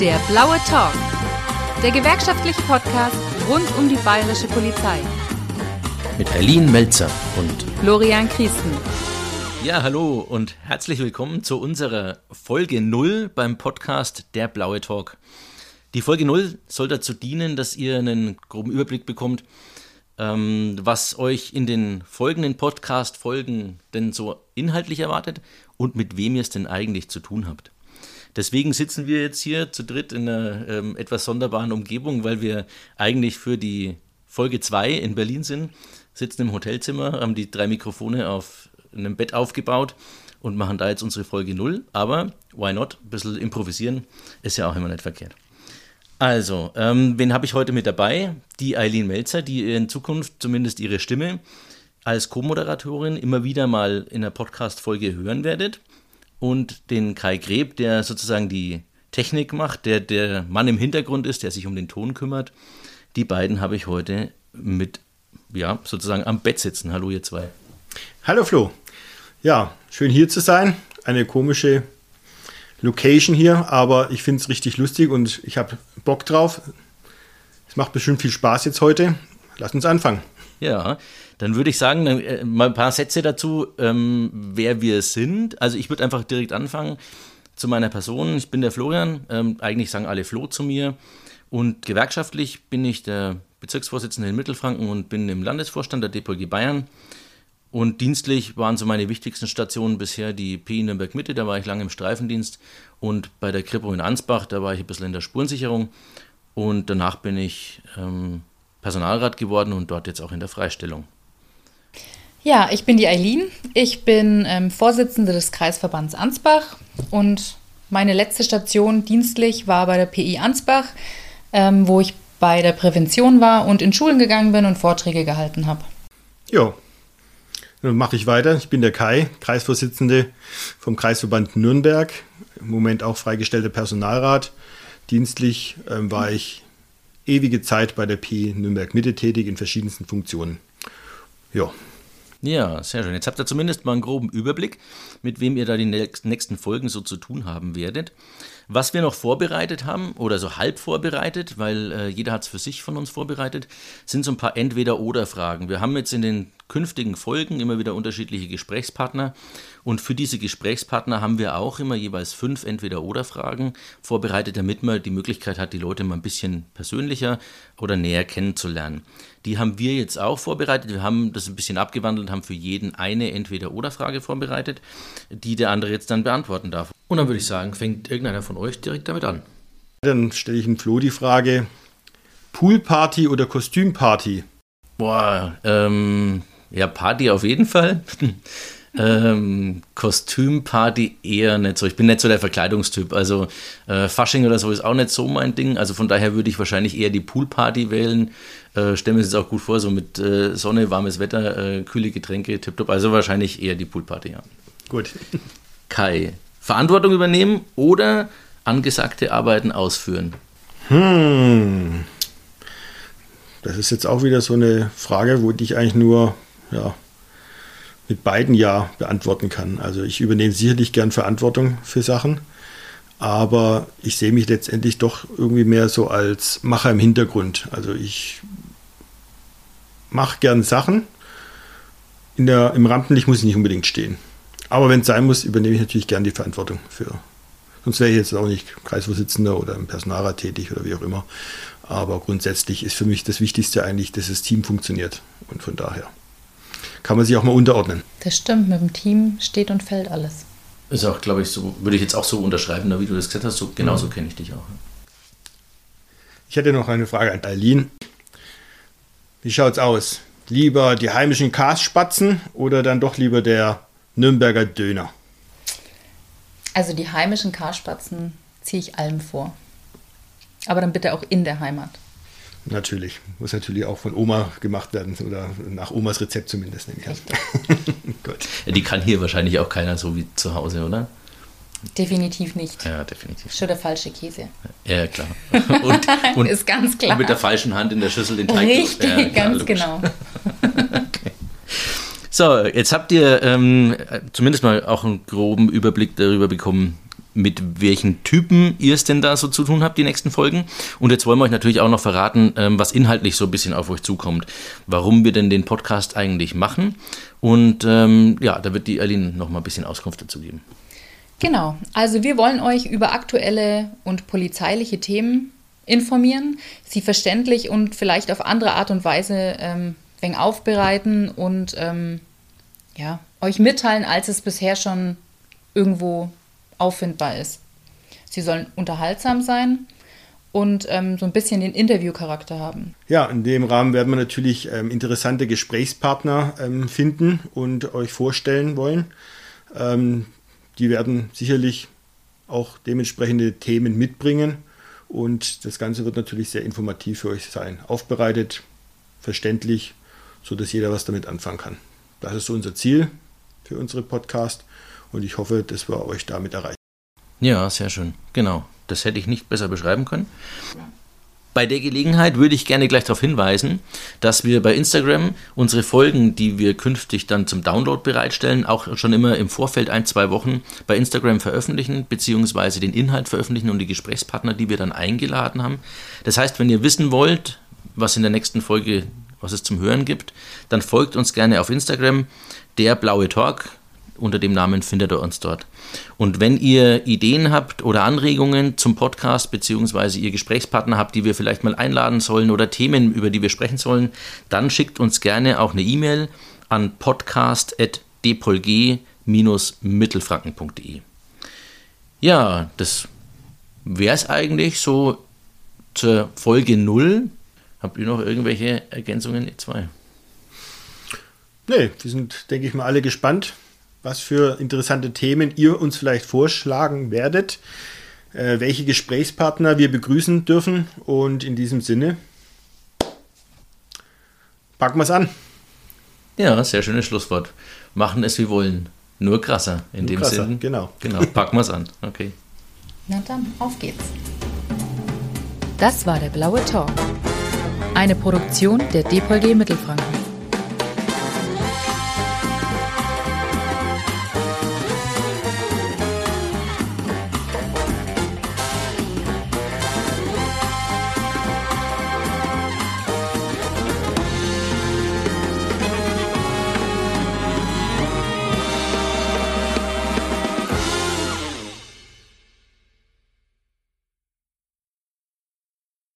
Der blaue Talk. Der gewerkschaftliche Podcast rund um die bayerische Polizei. Mit Berlin Melzer und Florian Christen. Ja, hallo und herzlich willkommen zu unserer Folge 0 beim Podcast Der blaue Talk. Die Folge 0 soll dazu dienen, dass ihr einen groben Überblick bekommt, ähm, was euch in den folgenden Podcast-Folgen denn so inhaltlich erwartet und mit wem ihr es denn eigentlich zu tun habt. Deswegen sitzen wir jetzt hier zu dritt in einer ähm, etwas sonderbaren Umgebung, weil wir eigentlich für die Folge 2 in Berlin sind, sitzen im Hotelzimmer, haben die drei Mikrofone auf einem Bett aufgebaut und machen da jetzt unsere Folge 0. Aber why not? Ein bisschen improvisieren ist ja auch immer nicht verkehrt. Also, ähm, wen habe ich heute mit dabei? Die Eileen Melzer, die in Zukunft zumindest ihre Stimme als Co-Moderatorin immer wieder mal in der Podcast-Folge hören werdet. Und den Kai Greb, der sozusagen die Technik macht, der der Mann im Hintergrund ist, der sich um den Ton kümmert. Die beiden habe ich heute mit, ja, sozusagen am Bett sitzen. Hallo, ihr zwei. Hallo, Flo. Ja, schön hier zu sein. Eine komische Location hier, aber ich finde es richtig lustig und ich habe Bock drauf. Es macht bestimmt viel Spaß jetzt heute. Lass uns anfangen. Ja, dann würde ich sagen, äh, mal ein paar Sätze dazu, ähm, wer wir sind. Also ich würde einfach direkt anfangen zu meiner Person. Ich bin der Florian, ähm, eigentlich sagen alle Flo zu mir. Und gewerkschaftlich bin ich der Bezirksvorsitzende in Mittelfranken und bin im Landesvorstand der DPG Bayern. Und dienstlich waren so meine wichtigsten Stationen bisher die PI Nürnberg Mitte, da war ich lange im Streifendienst. Und bei der Kripo in Ansbach, da war ich ein bisschen in der Spurensicherung. Und danach bin ich ähm, Personalrat geworden und dort jetzt auch in der Freistellung. Ja, ich bin die Eileen. Ich bin ähm, Vorsitzende des Kreisverbands Ansbach und meine letzte Station dienstlich war bei der PI Ansbach, ähm, wo ich bei der Prävention war und in Schulen gegangen bin und Vorträge gehalten habe. Ja, dann mache ich weiter. Ich bin der Kai, Kreisvorsitzende vom Kreisverband Nürnberg, im Moment auch freigestellter Personalrat. Dienstlich ähm, war ich ewige Zeit bei der PI Nürnberg Mitte tätig in verschiedensten Funktionen. Ja, ja, sehr schön. Jetzt habt ihr zumindest mal einen groben Überblick, mit wem ihr da die nächsten Folgen so zu tun haben werdet. Was wir noch vorbereitet haben, oder so halb vorbereitet, weil äh, jeder hat es für sich von uns vorbereitet, sind so ein paar Entweder-Oder-Fragen. Wir haben jetzt in den künftigen Folgen immer wieder unterschiedliche Gesprächspartner und für diese Gesprächspartner haben wir auch immer jeweils fünf Entweder-Oder-Fragen vorbereitet, damit man die Möglichkeit hat, die Leute mal ein bisschen persönlicher oder näher kennenzulernen. Die haben wir jetzt auch vorbereitet. Wir haben das ein bisschen abgewandelt, haben für jeden eine Entweder-Oder-Frage vorbereitet, die der andere jetzt dann beantworten darf. Und dann würde ich sagen, fängt irgendeiner von euch direkt damit an. Dann stelle ich dem Flo die Frage: Poolparty oder Kostümparty? Boah, ähm, ja, Party auf jeden Fall. ähm, Kostümparty eher nicht so. Ich bin nicht so der Verkleidungstyp. Also äh, Fasching oder so ist auch nicht so mein Ding. Also von daher würde ich wahrscheinlich eher die Poolparty wählen. Äh, Stelle mir das auch gut vor, so mit äh, Sonne, warmes Wetter, äh, kühle Getränke, tipptopp. Also wahrscheinlich eher die Poolparty, ja. Gut. Kai, Verantwortung übernehmen oder angesagte Arbeiten ausführen? Hm. Das ist jetzt auch wieder so eine Frage, wo ich eigentlich nur ja, mit beiden Ja beantworten kann. Also ich übernehme sicherlich gern Verantwortung für Sachen, aber ich sehe mich letztendlich doch irgendwie mehr so als Macher im Hintergrund. Also ich mache gern Sachen. In der, Im Rampenlicht muss ich nicht unbedingt stehen. Aber wenn es sein muss, übernehme ich natürlich gern die Verantwortung für. Sonst wäre ich jetzt auch nicht Kreisvorsitzender oder im Personalrat tätig oder wie auch immer. Aber grundsätzlich ist für mich das Wichtigste eigentlich, dass das Team funktioniert. Und von daher kann man sich auch mal unterordnen. Das stimmt, mit dem Team steht und fällt alles. Ist auch, glaube ich, so, würde ich jetzt auch so unterschreiben, wie du das gesagt hast, so, genauso mhm. kenne ich dich auch. Ich hätte noch eine Frage an Eileen. Wie schaut's aus? Lieber die heimischen Kasspatzen oder dann doch lieber der Nürnberger Döner? Also die heimischen Karspatzen ziehe ich allem vor. Aber dann bitte auch in der Heimat. Natürlich. Muss natürlich auch von Oma gemacht werden oder nach Omas Rezept zumindest, nehme ich an. Gut. Die kann hier wahrscheinlich auch keiner so wie zu Hause, oder? Definitiv nicht. Ja, definitiv. Schon der falsche Käse. Ja, klar. Und, und, ist ganz klar. Und mit der falschen Hand in der Schüssel den Teig. Richtig, ja, ganz genau. okay. So, jetzt habt ihr ähm, zumindest mal auch einen groben Überblick darüber bekommen, mit welchen Typen ihr es denn da so zu tun habt, die nächsten Folgen. Und jetzt wollen wir euch natürlich auch noch verraten, ähm, was inhaltlich so ein bisschen auf euch zukommt, warum wir denn den Podcast eigentlich machen. Und ähm, ja, da wird die Aline noch mal ein bisschen Auskunft dazu geben. Genau, also wir wollen euch über aktuelle und polizeiliche Themen informieren, sie verständlich und vielleicht auf andere Art und Weise ähm, aufbereiten und ähm, ja, euch mitteilen, als es bisher schon irgendwo auffindbar ist. Sie sollen unterhaltsam sein und ähm, so ein bisschen den Interviewcharakter haben. Ja, in dem Rahmen werden wir natürlich ähm, interessante Gesprächspartner ähm, finden und euch vorstellen wollen. Ähm, die werden sicherlich auch dementsprechende Themen mitbringen und das Ganze wird natürlich sehr informativ für euch sein. Aufbereitet, verständlich, sodass jeder was damit anfangen kann. Das ist so unser Ziel für unsere Podcast und ich hoffe, dass wir euch damit erreichen. Ja, sehr schön. Genau. Das hätte ich nicht besser beschreiben können. Bei der Gelegenheit würde ich gerne gleich darauf hinweisen, dass wir bei Instagram unsere Folgen, die wir künftig dann zum Download bereitstellen, auch schon immer im Vorfeld ein, zwei Wochen bei Instagram veröffentlichen, beziehungsweise den Inhalt veröffentlichen und die Gesprächspartner, die wir dann eingeladen haben. Das heißt, wenn ihr wissen wollt, was in der nächsten Folge, was es zum Hören gibt, dann folgt uns gerne auf Instagram, der blaue Talk unter dem Namen findet ihr uns dort. Und wenn ihr Ideen habt oder Anregungen zum Podcast, beziehungsweise ihr Gesprächspartner habt, die wir vielleicht mal einladen sollen oder Themen, über die wir sprechen sollen, dann schickt uns gerne auch eine E-Mail an podcast.dpolg-mittelfranken.de. Ja, das wäre es eigentlich so zur Folge 0. Habt ihr noch irgendwelche Ergänzungen? Zwei. Nee, wir sind, denke ich mal, alle gespannt, was für interessante Themen ihr uns vielleicht vorschlagen werdet, äh, welche Gesprächspartner wir begrüßen dürfen. Und in diesem Sinne, packen wir es an. Ja, sehr schönes Schlusswort. Machen es wie wollen. Nur krasser in Nur dem krasser, Sinn. Genau. Genau, packen wir es an. Okay. Na dann, auf geht's. Das war der Blaue Talk. Eine Produktion der DPG Mittelfranken.